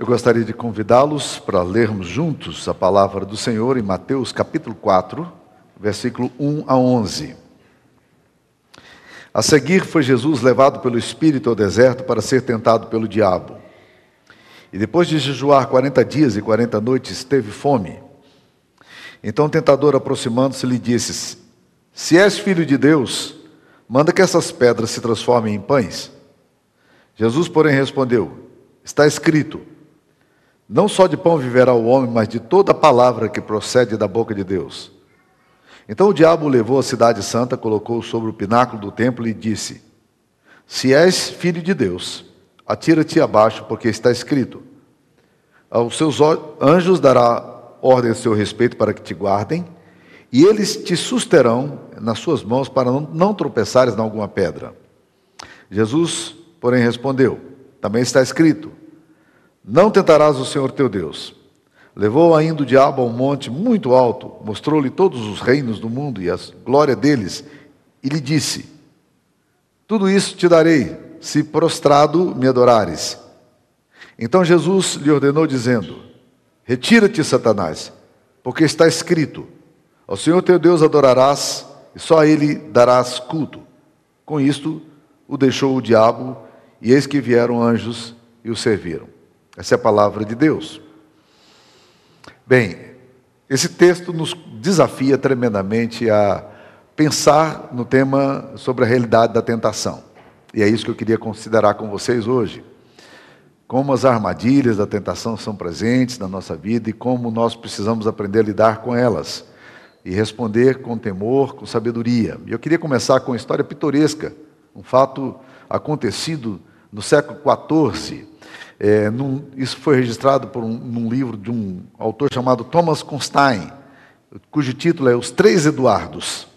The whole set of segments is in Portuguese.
Eu gostaria de convidá-los para lermos juntos a palavra do Senhor em Mateus capítulo 4, versículo 1 a 11. A seguir foi Jesus levado pelo Espírito ao deserto para ser tentado pelo diabo. E depois de jejuar 40 dias e 40 noites, teve fome. Então o tentador, aproximando-se, lhe disse: Se és filho de Deus, manda que essas pedras se transformem em pães. Jesus, porém, respondeu: Está escrito: Não só de pão viverá o homem, mas de toda palavra que procede da boca de Deus. Então o diabo levou à cidade santa, colocou-o sobre o pináculo do templo e disse: Se és filho de Deus, atira-te abaixo, porque está escrito: Aos seus anjos dará ordem a seu respeito para que te guardem, e eles te susterão nas suas mãos para não tropeçares em alguma pedra. Jesus, porém, respondeu: também está escrito: Não tentarás o Senhor teu Deus. Levou ainda o diabo a um monte muito alto, mostrou-lhe todos os reinos do mundo e a glória deles, e lhe disse: Tudo isso te darei, se prostrado me adorares. Então Jesus lhe ordenou, dizendo: Retira-te, Satanás, porque está escrito: Ao Senhor teu Deus adorarás, e só a ele darás culto. Com isto, o deixou o diabo e eis que vieram anjos e o serviram. Essa é a palavra de Deus. Bem, esse texto nos desafia tremendamente a pensar no tema sobre a realidade da tentação. E é isso que eu queria considerar com vocês hoje. Como as armadilhas da tentação são presentes na nossa vida e como nós precisamos aprender a lidar com elas e responder com temor, com sabedoria. E eu queria começar com uma história pitoresca, um fato acontecido no século XIV. É, num, isso foi registrado por um, num livro de um autor chamado Thomas Constein, cujo título é Os Três Eduardos.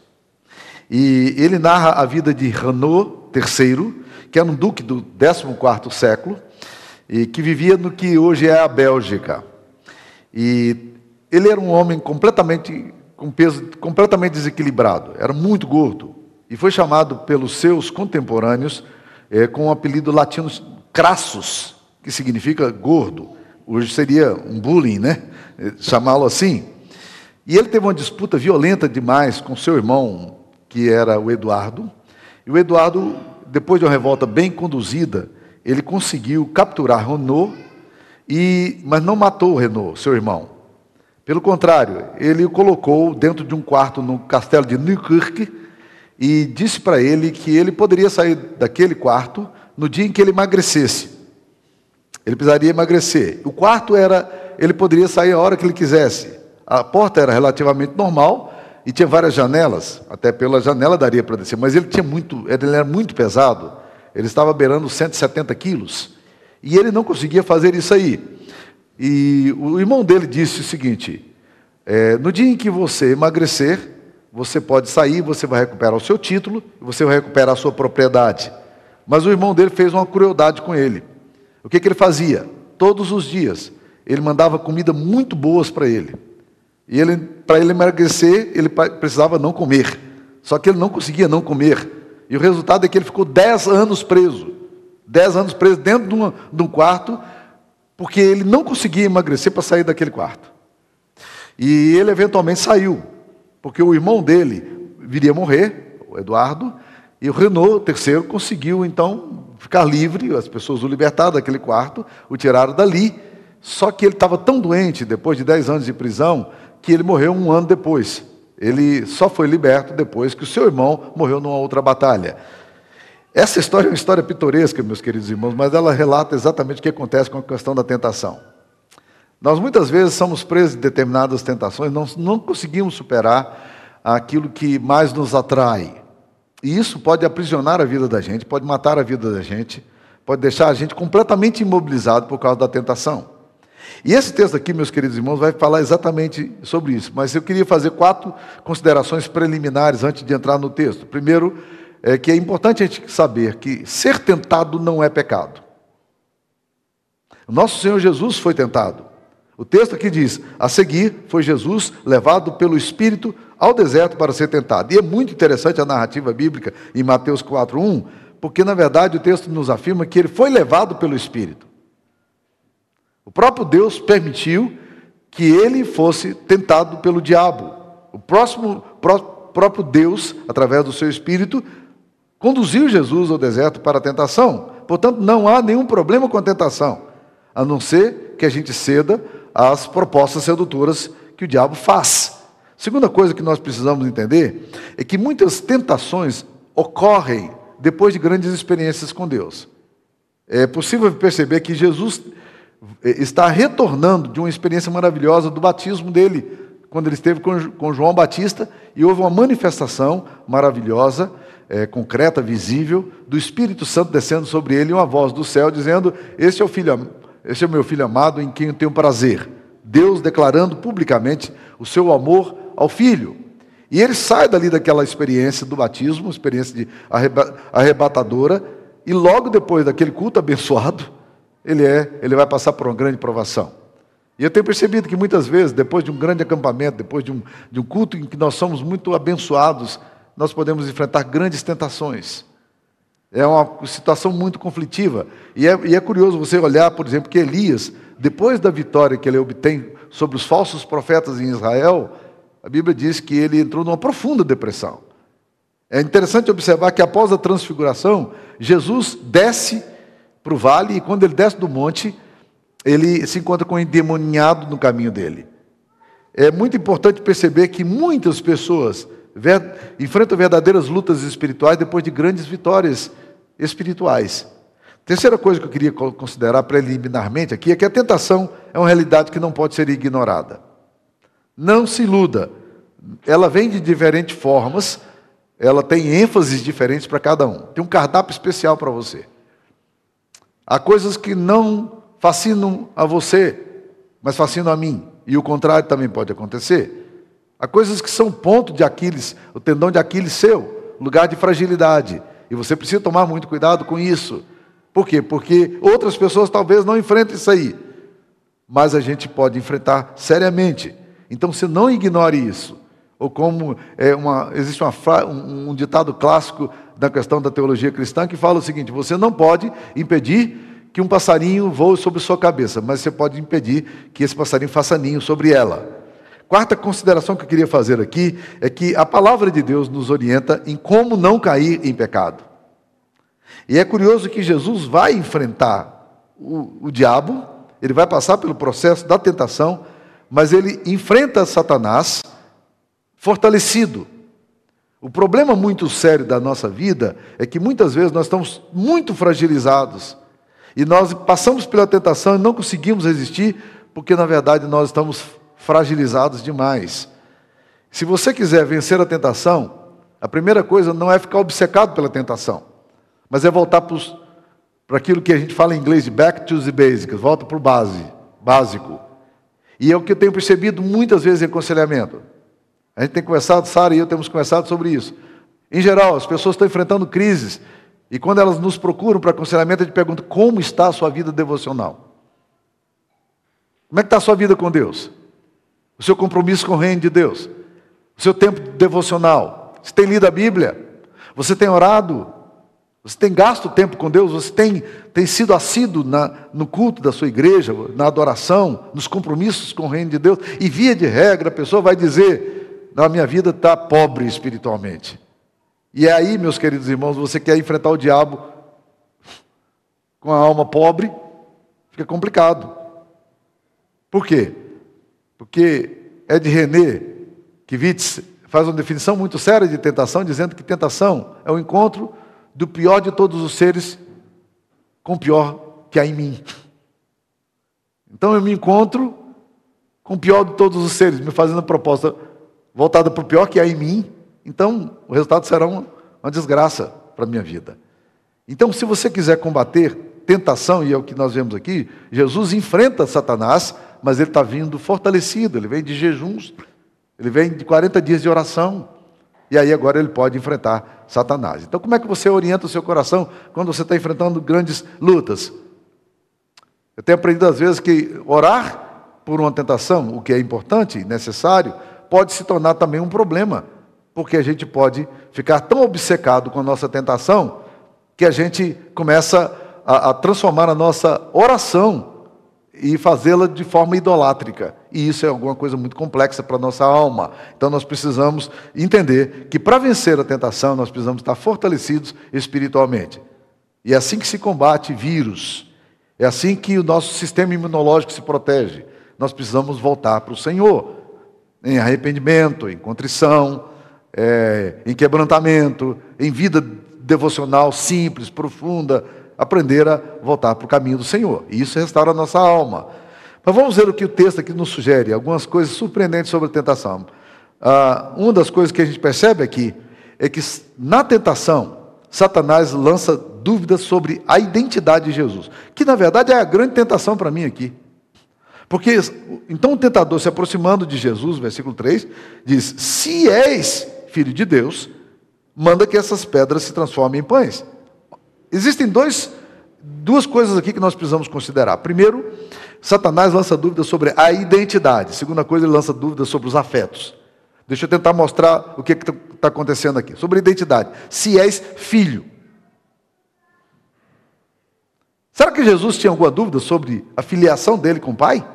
E ele narra a vida de Renaud III, que era um duque do 14º século, e que vivia no que hoje é a Bélgica. E ele era um homem completamente com peso completamente desequilibrado, era muito gordo e foi chamado pelos seus contemporâneos é, com o um apelido latino crassus, que significa gordo. Hoje seria um bullying, né? É, chamá-lo assim. E ele teve uma disputa violenta demais com seu irmão, que era o Eduardo. E o Eduardo, depois de uma revolta bem conduzida, ele conseguiu capturar Renault, e, mas não matou o Renault, seu irmão. Pelo contrário, ele o colocou dentro de um quarto no castelo de Newkirk, e disse para ele que ele poderia sair daquele quarto no dia em que ele emagrecesse. Ele precisaria emagrecer. O quarto era, ele poderia sair a hora que ele quisesse. A porta era relativamente normal e tinha várias janelas, até pela janela daria para descer, mas ele tinha muito, ele era muito pesado. Ele estava beirando 170 quilos e ele não conseguia fazer isso aí. E o irmão dele disse o seguinte: é, no dia em que você emagrecer, você pode sair, você vai recuperar o seu título, você vai recuperar a sua propriedade. Mas o irmão dele fez uma crueldade com ele. O que, que ele fazia? Todos os dias, ele mandava comida muito boas para ele. E ele, para ele emagrecer, ele precisava não comer. Só que ele não conseguia não comer. E o resultado é que ele ficou dez anos preso. Dez anos preso dentro de, uma, de um quarto, porque ele não conseguia emagrecer para sair daquele quarto. E ele eventualmente saiu porque o irmão dele viria morrer, o Eduardo, e o Renault, terceiro, conseguiu então ficar livre, as pessoas o libertaram daquele quarto, o tiraram dali, só que ele estava tão doente, depois de 10 anos de prisão, que ele morreu um ano depois. Ele só foi liberto depois que o seu irmão morreu numa outra batalha. Essa história é uma história pitoresca, meus queridos irmãos, mas ela relata exatamente o que acontece com a questão da tentação. Nós muitas vezes somos presos em determinadas tentações, não, não conseguimos superar aquilo que mais nos atrai. E isso pode aprisionar a vida da gente, pode matar a vida da gente, pode deixar a gente completamente imobilizado por causa da tentação. E esse texto aqui, meus queridos irmãos, vai falar exatamente sobre isso. Mas eu queria fazer quatro considerações preliminares antes de entrar no texto. Primeiro, é que é importante a gente saber que ser tentado não é pecado. Nosso Senhor Jesus foi tentado. O texto aqui diz: a seguir foi Jesus levado pelo Espírito ao deserto para ser tentado. E é muito interessante a narrativa bíblica em Mateus 4:1, porque na verdade o texto nos afirma que ele foi levado pelo Espírito. O próprio Deus permitiu que ele fosse tentado pelo diabo. O próximo, pró, próprio Deus, através do seu Espírito, conduziu Jesus ao deserto para a tentação. Portanto, não há nenhum problema com a tentação, a não ser que a gente ceda às propostas sedutoras que o diabo faz. Segunda coisa que nós precisamos entender é que muitas tentações ocorrem depois de grandes experiências com Deus. É possível perceber que Jesus é, está retornando de uma experiência maravilhosa do batismo dele, quando ele esteve com João Batista e houve uma manifestação maravilhosa, é, concreta, visível, do Espírito Santo descendo sobre ele e uma voz do céu dizendo: Este é o filho, este é o meu filho amado em quem eu tenho prazer. Deus declarando publicamente o seu amor ao filho. E ele sai dali daquela experiência do batismo, experiência de arrebatadora, e logo depois daquele culto abençoado, ele é, ele vai passar por uma grande provação. E eu tenho percebido que muitas vezes, depois de um grande acampamento, depois de um, de um culto em que nós somos muito abençoados, nós podemos enfrentar grandes tentações. É uma situação muito conflitiva. E é, e é curioso você olhar, por exemplo, que Elias, depois da vitória que ele obtém sobre os falsos profetas em Israel, a Bíblia diz que ele entrou numa profunda depressão. É interessante observar que após a transfiguração, Jesus desce para o vale e quando ele desce do monte, ele se encontra com um endemoniado no caminho dele. É muito importante perceber que muitas pessoas enfrentam verdadeiras lutas espirituais depois de grandes vitórias espirituais. Terceira coisa que eu queria considerar preliminarmente aqui é que a tentação é uma realidade que não pode ser ignorada. Não se iluda, ela vem de diferentes formas, ela tem ênfases diferentes para cada um. Tem um cardápio especial para você. Há coisas que não fascinam a você, mas fascinam a mim. E o contrário também pode acontecer. Há coisas que são ponto de Aquiles, o tendão de Aquiles seu, lugar de fragilidade. E você precisa tomar muito cuidado com isso. Por quê? Porque outras pessoas talvez não enfrentem isso aí. Mas a gente pode enfrentar seriamente. Então você não ignore isso. Ou como é uma, existe uma, um, ditado clássico da questão da teologia cristã que fala o seguinte: você não pode impedir que um passarinho voe sobre sua cabeça, mas você pode impedir que esse passarinho faça ninho sobre ela. Quarta consideração que eu queria fazer aqui é que a palavra de Deus nos orienta em como não cair em pecado. E é curioso que Jesus vai enfrentar o, o diabo, ele vai passar pelo processo da tentação, mas ele enfrenta Satanás fortalecido. O problema muito sério da nossa vida é que muitas vezes nós estamos muito fragilizados e nós passamos pela tentação e não conseguimos resistir, porque na verdade nós estamos fragilizados demais. Se você quiser vencer a tentação, a primeira coisa não é ficar obcecado pela tentação, mas é voltar para aquilo que a gente fala em inglês de back to the basics, volta para o base, básico. E é o que eu tenho percebido muitas vezes em aconselhamento. A gente tem conversado, Sara e eu temos conversado sobre isso. Em geral, as pessoas estão enfrentando crises e quando elas nos procuram para aconselhamento, a gente pergunta: como está a sua vida devocional? Como é que está a sua vida com Deus? O seu compromisso com o reino de Deus? O seu tempo devocional? Você tem lido a Bíblia? Você tem orado? Você tem gasto tempo com Deus? Você tem, tem sido assíduo na, no culto da sua igreja, na adoração, nos compromissos com o reino de Deus? E via de regra, a pessoa vai dizer: na minha vida está pobre espiritualmente. E é aí, meus queridos irmãos, você quer enfrentar o diabo com a alma pobre, fica complicado. Por quê? Porque Ed René Kivitz faz uma definição muito séria de tentação, dizendo que tentação é o encontro do pior de todos os seres com o pior que há em mim. Então eu me encontro com o pior de todos os seres, me fazendo a proposta voltada para o pior que há em mim, então o resultado será uma, uma desgraça para a minha vida. Então, se você quiser combater tentação, e é o que nós vemos aqui, Jesus enfrenta Satanás, mas ele está vindo fortalecido, ele vem de jejuns, ele vem de 40 dias de oração, e aí agora ele pode enfrentar Satanás. Então, como é que você orienta o seu coração quando você está enfrentando grandes lutas? Eu tenho aprendido às vezes que orar por uma tentação, o que é importante necessário, pode se tornar também um problema porque a gente pode ficar tão obcecado com a nossa tentação que a gente começa a, a transformar a nossa oração e fazê-la de forma idolátrica. E isso é alguma coisa muito complexa para a nossa alma. Então nós precisamos entender que para vencer a tentação nós precisamos estar fortalecidos espiritualmente. E é assim que se combate vírus. É assim que o nosso sistema imunológico se protege. Nós precisamos voltar para o Senhor em arrependimento, em contrição, é, em quebrantamento, em vida devocional simples, profunda, aprender a voltar para o caminho do Senhor. E isso restaura a nossa alma. Mas vamos ver o que o texto aqui nos sugere, algumas coisas surpreendentes sobre a tentação. Ah, uma das coisas que a gente percebe aqui é que na tentação, Satanás lança dúvidas sobre a identidade de Jesus, que na verdade é a grande tentação para mim aqui. Porque então o tentador se aproximando de Jesus, versículo 3, diz: Se és filho de Deus, manda que essas pedras se transformem em pães. Existem dois, duas coisas aqui que nós precisamos considerar. Primeiro, Satanás lança dúvidas sobre a identidade. Segunda coisa, ele lança dúvidas sobre os afetos. Deixa eu tentar mostrar o que está acontecendo aqui. Sobre identidade. Se és filho. Será que Jesus tinha alguma dúvida sobre a filiação dele com o Pai?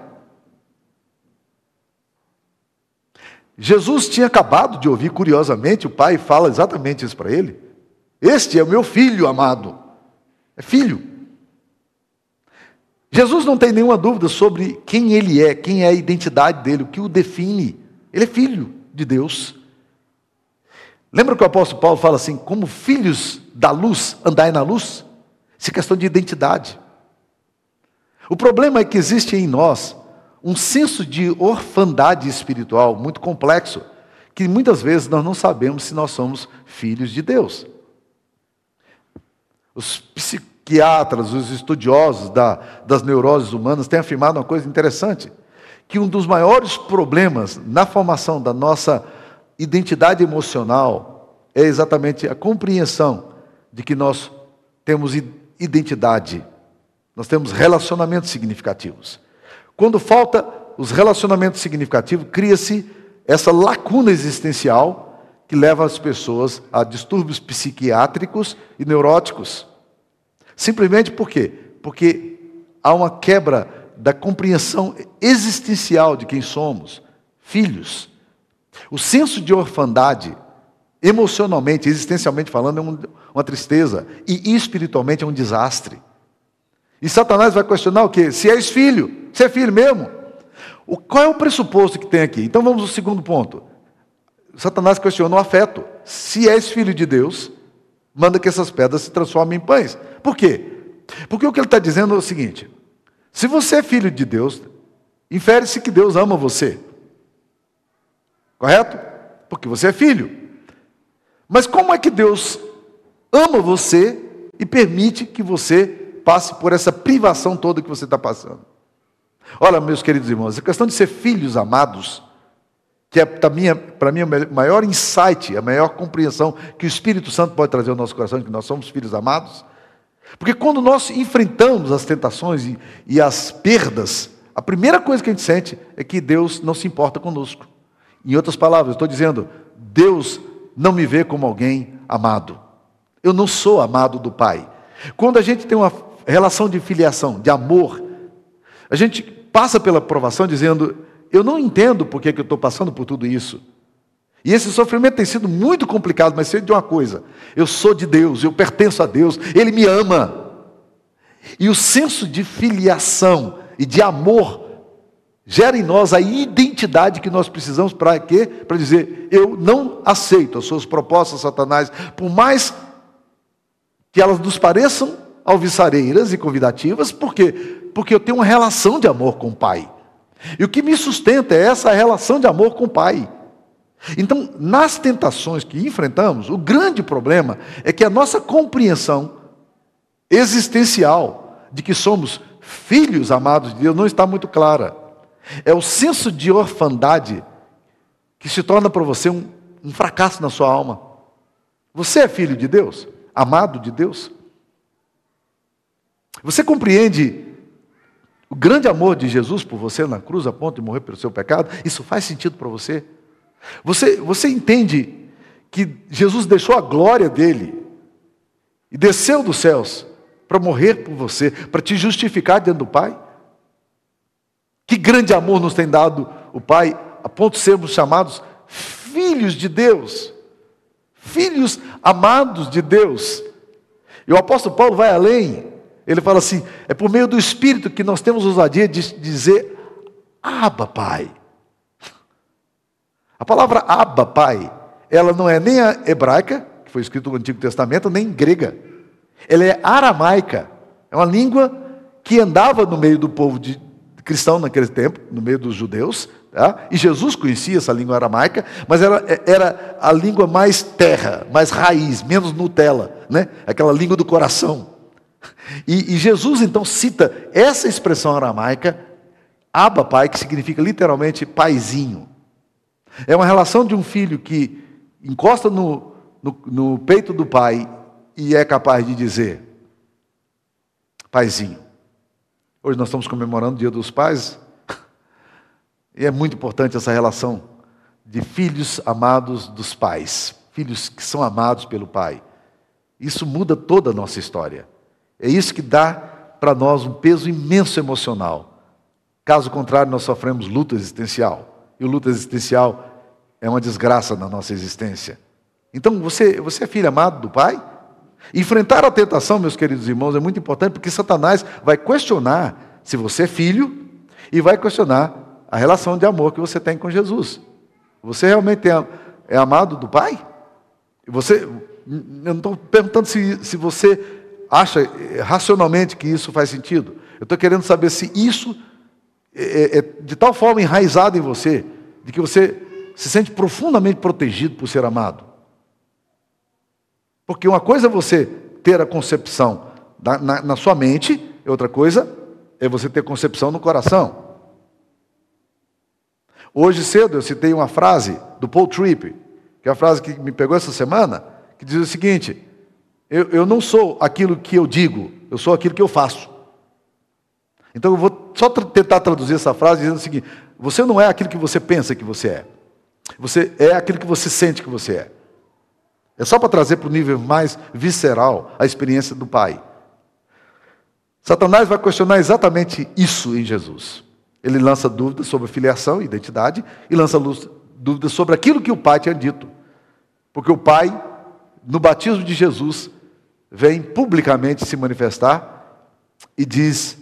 Jesus tinha acabado de ouvir, curiosamente, o Pai fala exatamente isso para ele. Este é o meu filho amado. É filho. Jesus não tem nenhuma dúvida sobre quem ele é, quem é a identidade dele, o que o define. Ele é filho de Deus. Lembra que o apóstolo Paulo fala assim: como filhos da luz, andai na luz? Isso é questão de identidade. O problema é que existe em nós um senso de orfandade espiritual muito complexo, que muitas vezes nós não sabemos se nós somos filhos de Deus. Os psiquiatras, os estudiosos da, das neuroses humanas têm afirmado uma coisa interessante: que um dos maiores problemas na formação da nossa identidade emocional é exatamente a compreensão de que nós temos identidade, nós temos relacionamentos significativos. Quando falta os relacionamentos significativos, cria-se essa lacuna existencial que leva as pessoas a distúrbios psiquiátricos e neuróticos. Simplesmente por quê? Porque há uma quebra da compreensão existencial de quem somos, filhos. O senso de orfandade, emocionalmente, existencialmente falando, é uma tristeza, e espiritualmente é um desastre. E Satanás vai questionar o quê? Se és filho, se é filho mesmo. O, qual é o pressuposto que tem aqui? Então vamos ao segundo ponto. Satanás questiona o afeto. Se és filho de Deus, manda que essas pedras se transformem em pães. Por quê? Porque o que ele está dizendo é o seguinte: se você é filho de Deus, infere-se que Deus ama você. Correto? Porque você é filho. Mas como é que Deus ama você e permite que você passe por essa privação toda que você está passando? Olha, meus queridos irmãos, a questão de ser filhos amados que é para mim, para mim o maior insight, a maior compreensão que o Espírito Santo pode trazer ao nosso coração, de que nós somos filhos amados. Porque quando nós enfrentamos as tentações e, e as perdas, a primeira coisa que a gente sente é que Deus não se importa conosco. Em outras palavras, estou dizendo, Deus não me vê como alguém amado. Eu não sou amado do Pai. Quando a gente tem uma relação de filiação, de amor, a gente passa pela provação dizendo: eu não entendo por que, que eu estou passando por tudo isso. E esse sofrimento tem sido muito complicado, mas sei de uma coisa: eu sou de Deus, eu pertenço a Deus, Ele me ama. E o senso de filiação e de amor gera em nós a identidade que nós precisamos para quê? Para dizer, eu não aceito as suas propostas, Satanás, por mais que elas nos pareçam alvissareiras e convidativas, por quê? Porque eu tenho uma relação de amor com o Pai. E o que me sustenta é essa relação de amor com o Pai. Então, nas tentações que enfrentamos, o grande problema é que a nossa compreensão existencial de que somos filhos amados de Deus não está muito clara. É o senso de orfandade que se torna para você um, um fracasso na sua alma. Você é filho de Deus, amado de Deus. Você compreende o grande amor de Jesus por você na cruz, a ponto de morrer pelo seu pecado, isso faz sentido para você? Você, você entende que Jesus deixou a glória dele e desceu dos céus para morrer por você, para te justificar diante do Pai? grande amor nos tem dado o Pai, a ponto de sermos chamados filhos de Deus, filhos amados de Deus. E o apóstolo Paulo vai além, ele fala assim: é por meio do Espírito que nós temos ousadia de dizer, Abba, Pai. A palavra Abba, Pai, ela não é nem hebraica, que foi escrito no Antigo Testamento, nem grega. Ela é aramaica. É uma língua que andava no meio do povo de, cristão naquele tempo, no meio dos judeus. Tá? E Jesus conhecia essa língua aramaica, mas era, era a língua mais terra, mais raiz, menos Nutella, né? aquela língua do coração. E, e Jesus então cita essa expressão aramaica, Abba Pai, que significa literalmente paizinho. É uma relação de um filho que encosta no, no, no peito do pai e é capaz de dizer: Paizinho. Hoje nós estamos comemorando o Dia dos Pais e é muito importante essa relação de filhos amados dos pais, filhos que são amados pelo pai. Isso muda toda a nossa história. É isso que dá para nós um peso imenso emocional. Caso contrário, nós sofremos luta existencial. E o luta existencial é uma desgraça na nossa existência. Então, você, você é filho amado do Pai? Enfrentar a tentação, meus queridos irmãos, é muito importante porque Satanás vai questionar se você é filho e vai questionar a relação de amor que você tem com Jesus. Você realmente é, é amado do Pai? Você, eu não estou perguntando se, se você acha eh, racionalmente que isso faz sentido. Eu estou querendo saber se isso é, é, é de tal forma enraizado em você, de que você se sente profundamente protegido por ser amado. Porque uma coisa é você ter a concepção na, na, sua mente, e outra coisa é você ter concepção no coração. Hoje cedo eu citei uma frase do Paul Tripp, que é a frase que me pegou essa semana, que diz o seguinte: eu, eu não sou aquilo que eu digo, eu sou aquilo que eu faço. Então eu vou só tentar traduzir essa frase dizendo o seguinte: você não é aquilo que você pensa que você é. Você é aquilo que você sente que você é. É só para trazer para o nível mais visceral a experiência do Pai. Satanás vai questionar exatamente isso em Jesus. Ele lança dúvidas sobre filiação e identidade e lança dúvidas sobre aquilo que o Pai tinha dito. Porque o Pai, no batismo de Jesus, vem publicamente se manifestar e diz: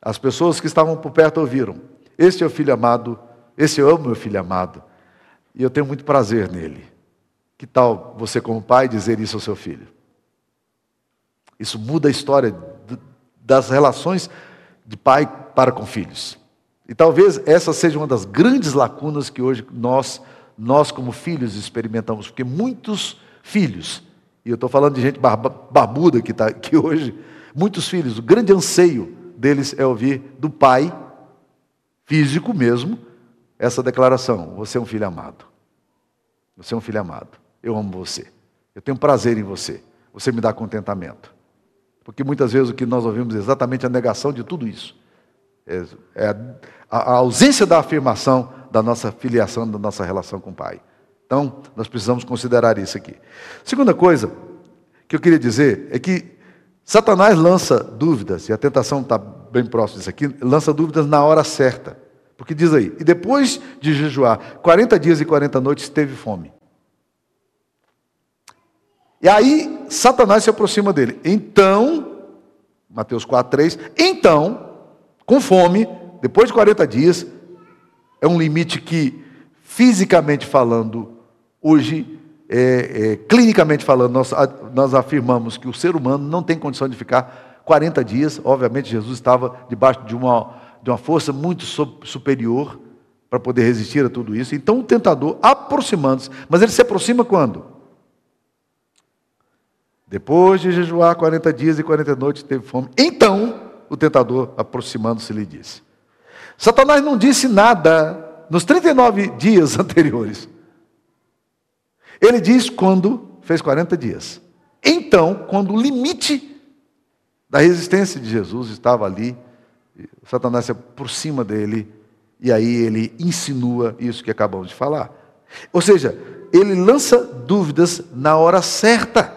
as pessoas que estavam por perto ouviram: Este é o filho amado, esse eu amo meu filho amado, e eu tenho muito prazer nele. Que tal você, como pai, dizer isso ao seu filho? Isso muda a história das relações de pai para com filhos. E talvez essa seja uma das grandes lacunas que hoje nós, nós como filhos, experimentamos, porque muitos filhos, e eu estou falando de gente barbuda que está aqui hoje, muitos filhos, o grande anseio deles é ouvir do pai, físico mesmo, essa declaração: Você é um filho amado. Você é um filho amado. Eu amo você. Eu tenho prazer em você. Você me dá contentamento. Porque muitas vezes o que nós ouvimos é exatamente a negação de tudo isso. É, é a, a ausência da afirmação da nossa filiação, da nossa relação com o Pai. Então, nós precisamos considerar isso aqui. Segunda coisa que eu queria dizer é que Satanás lança dúvidas, e a tentação está bem próxima disso aqui, lança dúvidas na hora certa. Porque diz aí, e depois de jejuar 40 dias e 40 noites, teve fome. E aí, Satanás se aproxima dele. Então, Mateus 4, 3, então, com fome, depois de 40 dias, é um limite que, fisicamente falando, hoje, é, é, clinicamente falando, nós, nós afirmamos que o ser humano não tem condição de ficar 40 dias. Obviamente, Jesus estava debaixo de uma de uma força muito superior para poder resistir a tudo isso. Então o tentador, aproximando-se, mas ele se aproxima quando? Depois de jejuar 40 dias e 40 noites, teve fome. Então, o tentador, aproximando-se, lhe disse: Satanás não disse nada nos 39 dias anteriores. Ele diz quando fez 40 dias. Então, quando o limite da resistência de Jesus estava ali, Satanás se aproxima dele e aí ele insinua isso que acabamos de falar. Ou seja, ele lança dúvidas na hora certa.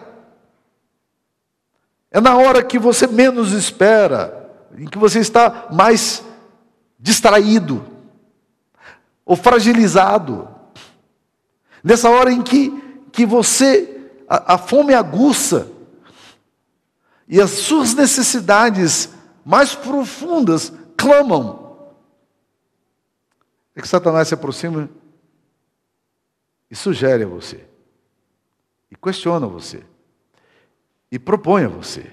É na hora que você menos espera, em que você está mais distraído ou fragilizado. Nessa hora em que, que você, a, a fome aguça e as suas necessidades mais profundas clamam. É que Satanás se aproxima e sugere a você, e questiona você, e propõe a você.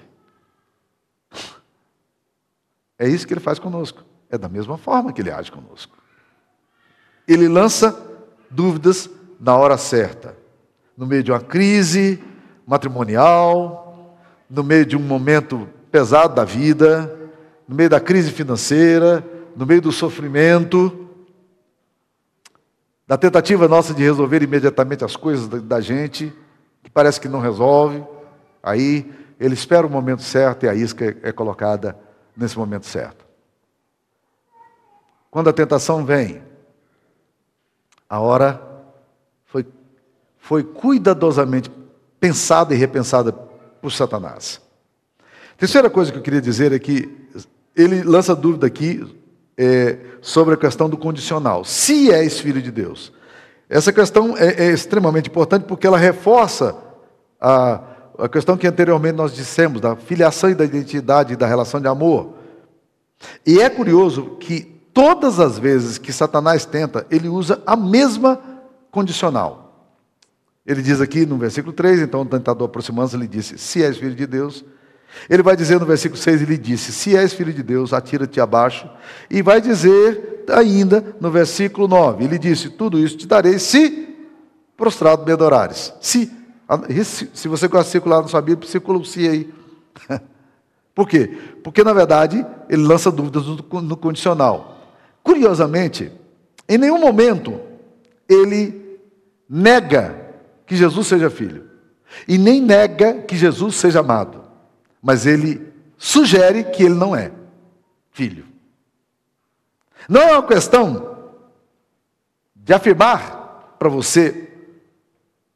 É isso que ele faz conosco. É da mesma forma que ele age conosco. Ele lança dúvidas na hora certa, no meio de uma crise matrimonial, no meio de um momento pesado da vida, no meio da crise financeira, no meio do sofrimento, da tentativa nossa de resolver imediatamente as coisas da gente, que parece que não resolve, aí ele espera o momento certo e a isca é colocada nesse momento certo. Quando a tentação vem, a hora foi, foi cuidadosamente pensada e repensada por Satanás. Terceira coisa que eu queria dizer é que ele lança dúvida aqui é, sobre a questão do condicional. Se és filho de Deus. Essa questão é, é extremamente importante porque ela reforça a, a questão que anteriormente nós dissemos, da filiação e da identidade, da relação de amor. E é curioso que todas as vezes que Satanás tenta, ele usa a mesma condicional. Ele diz aqui no versículo 3, então o tentador aproximando-se, ele disse: Se és filho de Deus. Ele vai dizer no versículo 6, ele disse: Se és filho de Deus, atira-te abaixo. E vai dizer ainda no versículo 9, ele disse: Tudo isso te darei se prostrado me adorares. Se, se você gosta de circular na sua Bíblia, circula o se aí. Por quê? Porque, na verdade, ele lança dúvidas no condicional. Curiosamente, em nenhum momento ele nega que Jesus seja filho, e nem nega que Jesus seja amado, mas ele sugere que ele não é filho. Não é uma questão de afirmar para você,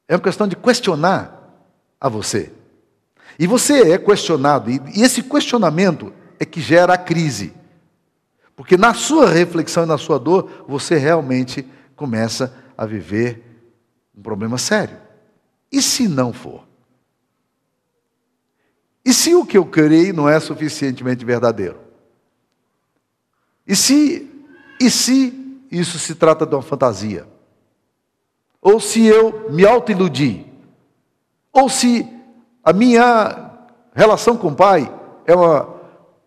é uma questão de questionar a você. E você é questionado, e esse questionamento é que gera a crise. Porque na sua reflexão e na sua dor, você realmente começa a viver um problema sério. E se não for? E se o que eu creio não é suficientemente verdadeiro? E se, e se isso se trata de uma fantasia? Ou se eu me autoiludi? Ou se a minha relação com o pai é uma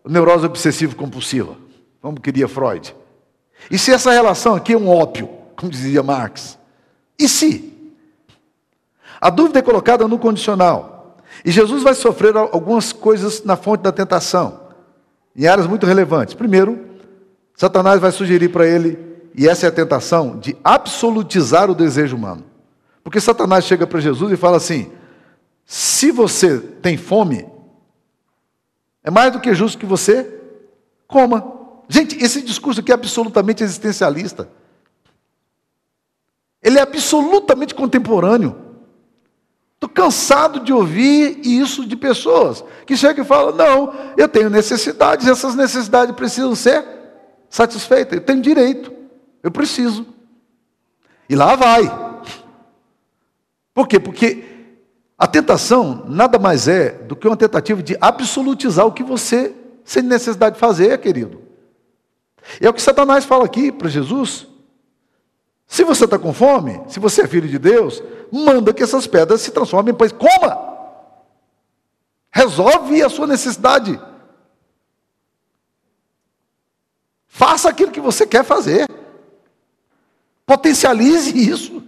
neurose obsessiva compulsiva? como queria Freud. E se essa relação aqui é um ópio, como dizia Marx? E se? A dúvida é colocada no condicional. E Jesus vai sofrer algumas coisas na fonte da tentação, em áreas muito relevantes. Primeiro, Satanás vai sugerir para ele, e essa é a tentação, de absolutizar o desejo humano. Porque Satanás chega para Jesus e fala assim: se você tem fome, é mais do que justo que você coma. Gente, esse discurso aqui é absolutamente existencialista. Ele é absolutamente contemporâneo. Cansado de ouvir isso de pessoas que chegam e falam: não, eu tenho necessidades, essas necessidades precisam ser satisfeitas, eu tenho direito, eu preciso. E lá vai. Por quê? Porque a tentação nada mais é do que uma tentativa de absolutizar o que você sem necessidade de fazer, querido. É o que Satanás fala aqui para Jesus. Se você está com fome, se você é filho de Deus, manda que essas pedras se transformem em. Coma! Resolve a sua necessidade. Faça aquilo que você quer fazer. Potencialize isso.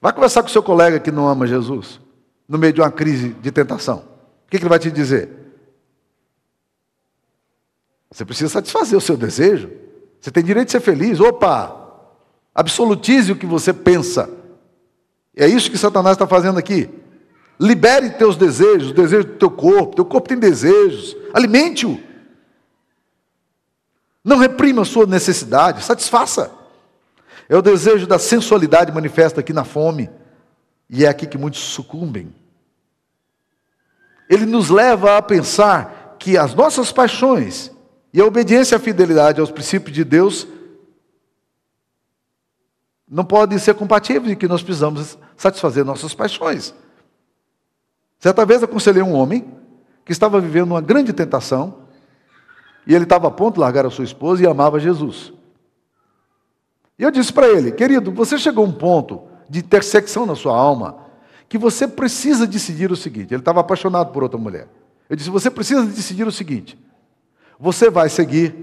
Vai conversar com seu colega que não ama Jesus, no meio de uma crise de tentação. O que ele vai te dizer? Você precisa satisfazer o seu desejo. Você tem direito de ser feliz. Opa! Absolutize o que você pensa. É isso que Satanás está fazendo aqui. Libere teus desejos, os desejos do teu corpo. Teu corpo tem desejos. Alimente-o. Não reprima a sua necessidade, satisfaça. É o desejo da sensualidade manifesta aqui na fome. E é aqui que muitos sucumbem. Ele nos leva a pensar que as nossas paixões e a obediência a fidelidade aos princípios de Deus não podem ser compatíveis e que nós precisamos satisfazer nossas paixões. Certa vez aconselhei um homem que estava vivendo uma grande tentação e ele estava a ponto de largar a sua esposa e amava Jesus. E eu disse para ele, querido, você chegou a um ponto de intersecção na sua alma que você precisa decidir o seguinte. Ele estava apaixonado por outra mulher. Eu disse, você precisa decidir o seguinte: você vai seguir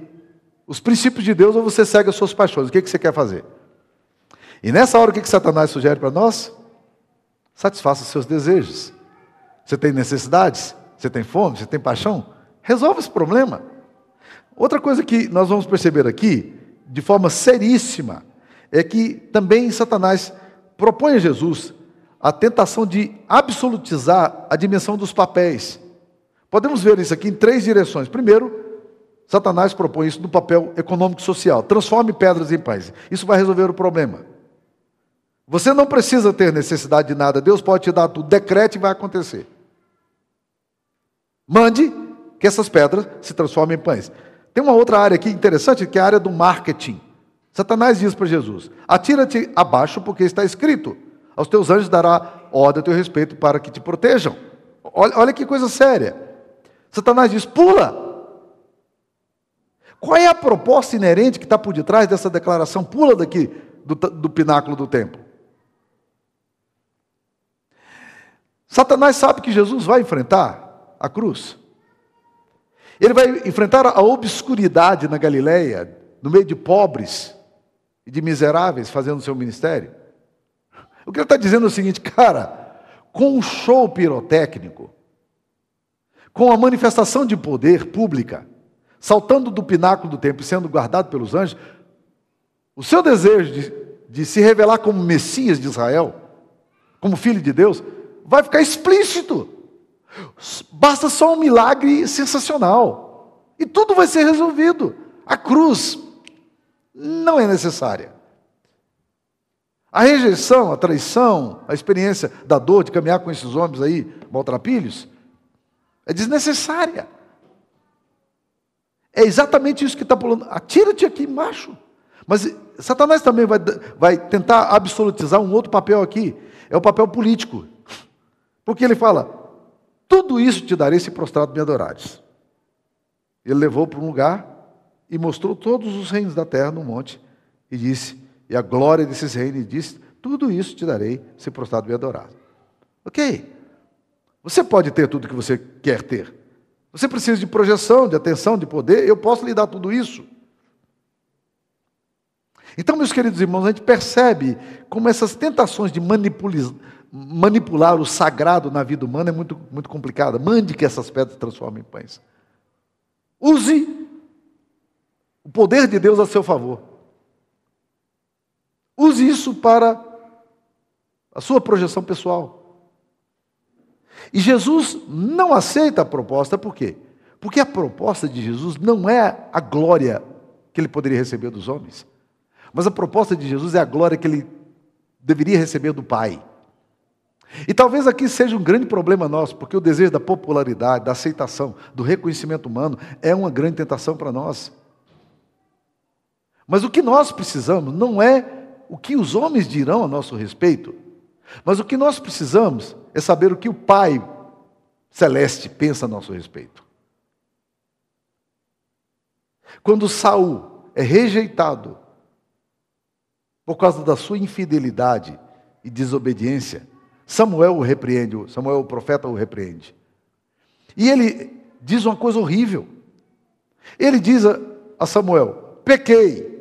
os princípios de Deus ou você segue as suas paixões? O que, que você quer fazer? E nessa hora, o que, Satanás sugere para nós? Satisfaça os seus desejos. Você tem necessidades? Você tem fome? Você tem paixão? Resolve esse problema. Outra coisa que nós vamos perceber aqui, de forma seríssima, é que também Satanás propõe a Jesus a tentação de absolutizar a dimensão dos papéis. Podemos ver isso aqui em três direções. Primeiro, Satanás propõe isso no papel econômico social. Transforme pedras em pães. Isso vai resolver o problema. Você não precisa ter necessidade de nada. Deus pode te dar tudo. Decrete e vai acontecer. Mande que essas pedras se transformem em pães. Tem uma outra área aqui interessante, que é a área do marketing. Satanás diz para Jesus: Atira-te abaixo, porque está escrito: Aos teus anjos dará ordem a teu respeito para que te protejam. Olha, olha que coisa séria. Satanás diz: Pula. Qual é a proposta inerente que está por detrás dessa declaração? Pula daqui do, do pináculo do templo. Satanás sabe que Jesus vai enfrentar a cruz. Ele vai enfrentar a obscuridade na Galileia, no meio de pobres e de miseráveis fazendo seu ministério. O que ele está dizendo é o seguinte, cara, com um show pirotécnico, com a manifestação de poder pública, saltando do pináculo do templo e sendo guardado pelos anjos, o seu desejo de, de se revelar como Messias de Israel, como Filho de Deus, vai ficar explícito. Basta só um milagre sensacional. E tudo vai ser resolvido. A cruz não é necessária. A rejeição, a traição, a experiência da dor de caminhar com esses homens aí, maltrapilhos, é desnecessária. É exatamente isso que está pulando. Atira-te aqui, macho. Mas Satanás também vai, vai tentar absolutizar um outro papel aqui. É o papel político. Porque ele fala: tudo isso te darei se prostrado me adorares. Ele levou para um lugar e mostrou todos os reinos da terra no monte e disse: E a glória desses reinos, e disse: Tudo isso te darei se prostrado me adorar. Ok. Você pode ter tudo que você quer ter. Você precisa de projeção, de atenção, de poder. Eu posso lhe dar tudo isso. Então, meus queridos irmãos, a gente percebe como essas tentações de manipular manipular o sagrado na vida humana é muito, muito complicada. Mande que essas pedras transformem em pães. Use o poder de Deus a seu favor. Use isso para a sua projeção pessoal. E Jesus não aceita a proposta, por quê? Porque a proposta de Jesus não é a glória que ele poderia receber dos homens, mas a proposta de Jesus é a glória que ele deveria receber do Pai. E talvez aqui seja um grande problema nosso, porque o desejo da popularidade, da aceitação, do reconhecimento humano é uma grande tentação para nós. Mas o que nós precisamos não é o que os homens dirão a nosso respeito, mas o que nós precisamos é saber o que o Pai Celeste pensa a nosso respeito. Quando Saul é rejeitado por causa da sua infidelidade e desobediência, Samuel o repreende, Samuel o profeta o repreende. E ele diz uma coisa horrível. Ele diz a Samuel: pequei.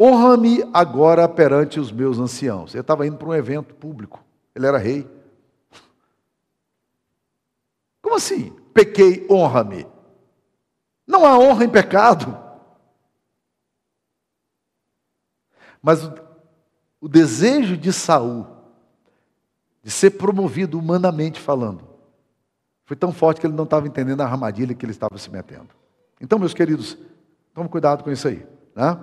Honra-me agora perante os meus anciãos. Ele estava indo para um evento público. Ele era rei. Como assim? Pequei, honra-me. Não há honra em pecado. Mas o, desejo de Saul de ser promovido humanamente falando. Foi tão forte que ele não estava entendendo a armadilha que ele estava se metendo. Então, meus queridos, tome cuidado com isso aí. Né?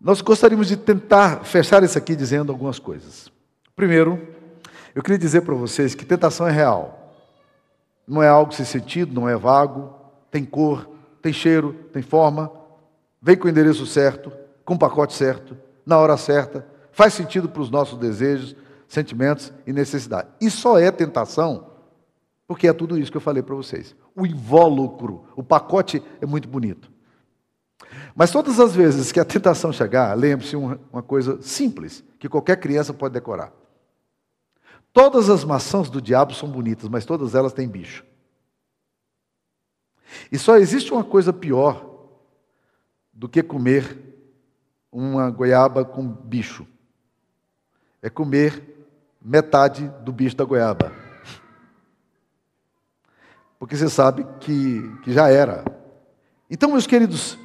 Nós gostaríamos de tentar fechar isso aqui dizendo algumas coisas. Primeiro, eu queria dizer para vocês que tentação é real. não é algo sem sentido, não é vago, tem cor, tem cheiro, tem forma, vem com o endereço certo, com o pacote certo, na hora certa, faz sentido para os nossos desejos, sentimentos e necessidades. E só é tentação porque é tudo isso que eu falei para vocês. O invólucro, o pacote é muito bonito. Mas todas as vezes que a tentação chegar, lembre-se uma coisa simples, que qualquer criança pode decorar. Todas as maçãs do diabo são bonitas, mas todas elas têm bicho. E só existe uma coisa pior do que comer uma goiaba com bicho. É comer metade do bicho da goiaba. Porque você sabe que, que já era. Então, meus queridos,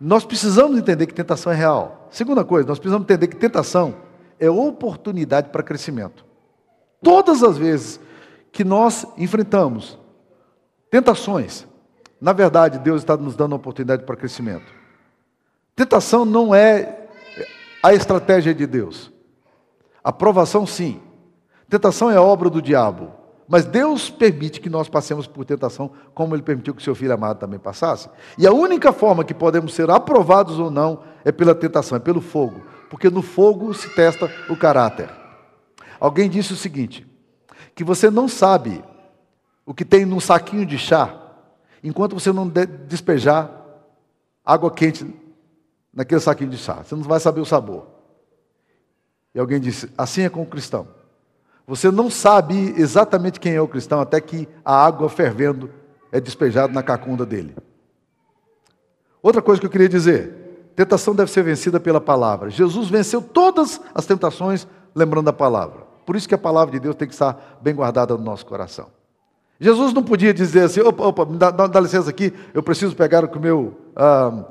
nós precisamos entender que tentação é real. Segunda coisa, nós precisamos entender que tentação é oportunidade para crescimento. Todas as vezes que nós enfrentamos tentações, na verdade, Deus está nos dando oportunidade para crescimento. Tentação não é a estratégia de Deus. Aprovação, sim. Tentação é obra do diabo. Mas Deus permite que nós passemos por tentação, como Ele permitiu que seu filho amado também passasse. E a única forma que podemos ser aprovados ou não é pela tentação, é pelo fogo. Porque no fogo se testa o caráter. Alguém disse o seguinte: que você não sabe o que tem num saquinho de chá, enquanto você não despejar água quente naquele saquinho de chá. Você não vai saber o sabor. E alguém disse: assim é com o cristão. Você não sabe exatamente quem é o cristão até que a água fervendo é despejada na cacunda dele. Outra coisa que eu queria dizer: tentação deve ser vencida pela palavra. Jesus venceu todas as tentações lembrando a palavra. Por isso que a palavra de Deus tem que estar bem guardada no nosso coração. Jesus não podia dizer assim: opa, opa, dá, dá, licença aqui, eu preciso pegar o meu, ah,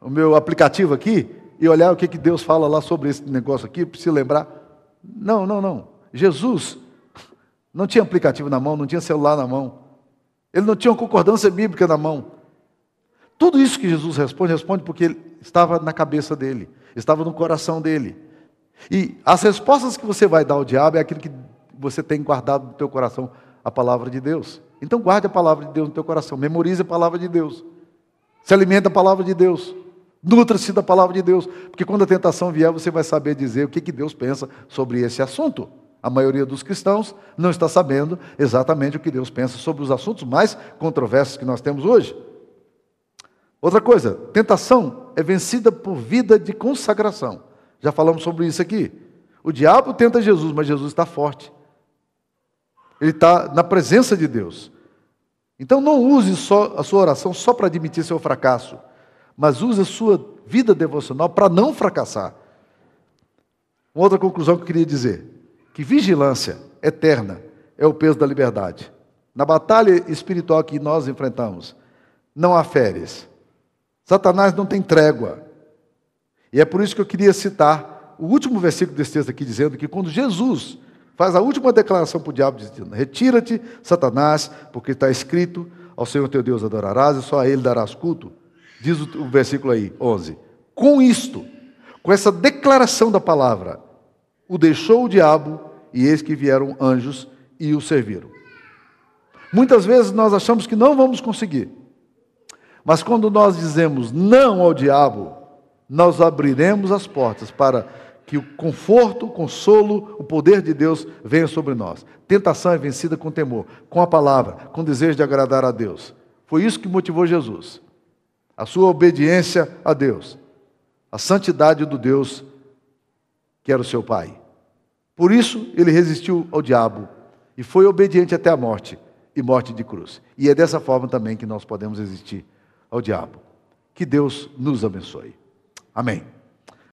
o meu aplicativo aqui e olhar o que, que Deus fala lá sobre esse negócio aqui, preciso lembrar. Não, não, não. Jesus não tinha aplicativo na mão, não tinha celular na mão. Ele não tinha uma concordância bíblica na mão. Tudo isso que Jesus responde, responde porque estava na cabeça dele, estava no coração dele. E as respostas que você vai dar ao diabo é aquilo que você tem guardado no teu coração, a palavra de Deus. Então guarde a palavra de Deus no teu coração, memorize a palavra de Deus. Se alimenta a palavra de Deus. Nutra-se da palavra de Deus, porque quando a tentação vier, você vai saber dizer o que, que Deus pensa sobre esse assunto. A maioria dos cristãos não está sabendo exatamente o que Deus pensa sobre os assuntos mais controversos que nós temos hoje. Outra coisa, tentação é vencida por vida de consagração. Já falamos sobre isso aqui. O diabo tenta Jesus, mas Jesus está forte. Ele está na presença de Deus. Então não use só a sua oração só para admitir seu fracasso, mas use a sua vida devocional para não fracassar. Uma outra conclusão que eu queria dizer que vigilância eterna é o peso da liberdade. Na batalha espiritual que nós enfrentamos, não há férias. Satanás não tem trégua. E é por isso que eu queria citar o último versículo desse texto aqui, dizendo que quando Jesus faz a última declaração para o diabo, dizendo: Retira-te, Satanás, porque está escrito: Ao Senhor teu Deus adorarás e só a Ele darás culto. Diz o versículo aí, 11. Com isto, com essa declaração da palavra, o deixou o diabo e eis que vieram anjos e o serviram. Muitas vezes nós achamos que não vamos conseguir, mas quando nós dizemos não ao diabo, nós abriremos as portas para que o conforto, o consolo, o poder de Deus venha sobre nós. Tentação é vencida com temor, com a palavra, com desejo de agradar a Deus. Foi isso que motivou Jesus. A sua obediência a Deus, a santidade do Deus que era o seu Pai. Por isso ele resistiu ao diabo e foi obediente até a morte e morte de cruz. E é dessa forma também que nós podemos resistir ao diabo. Que Deus nos abençoe. Amém.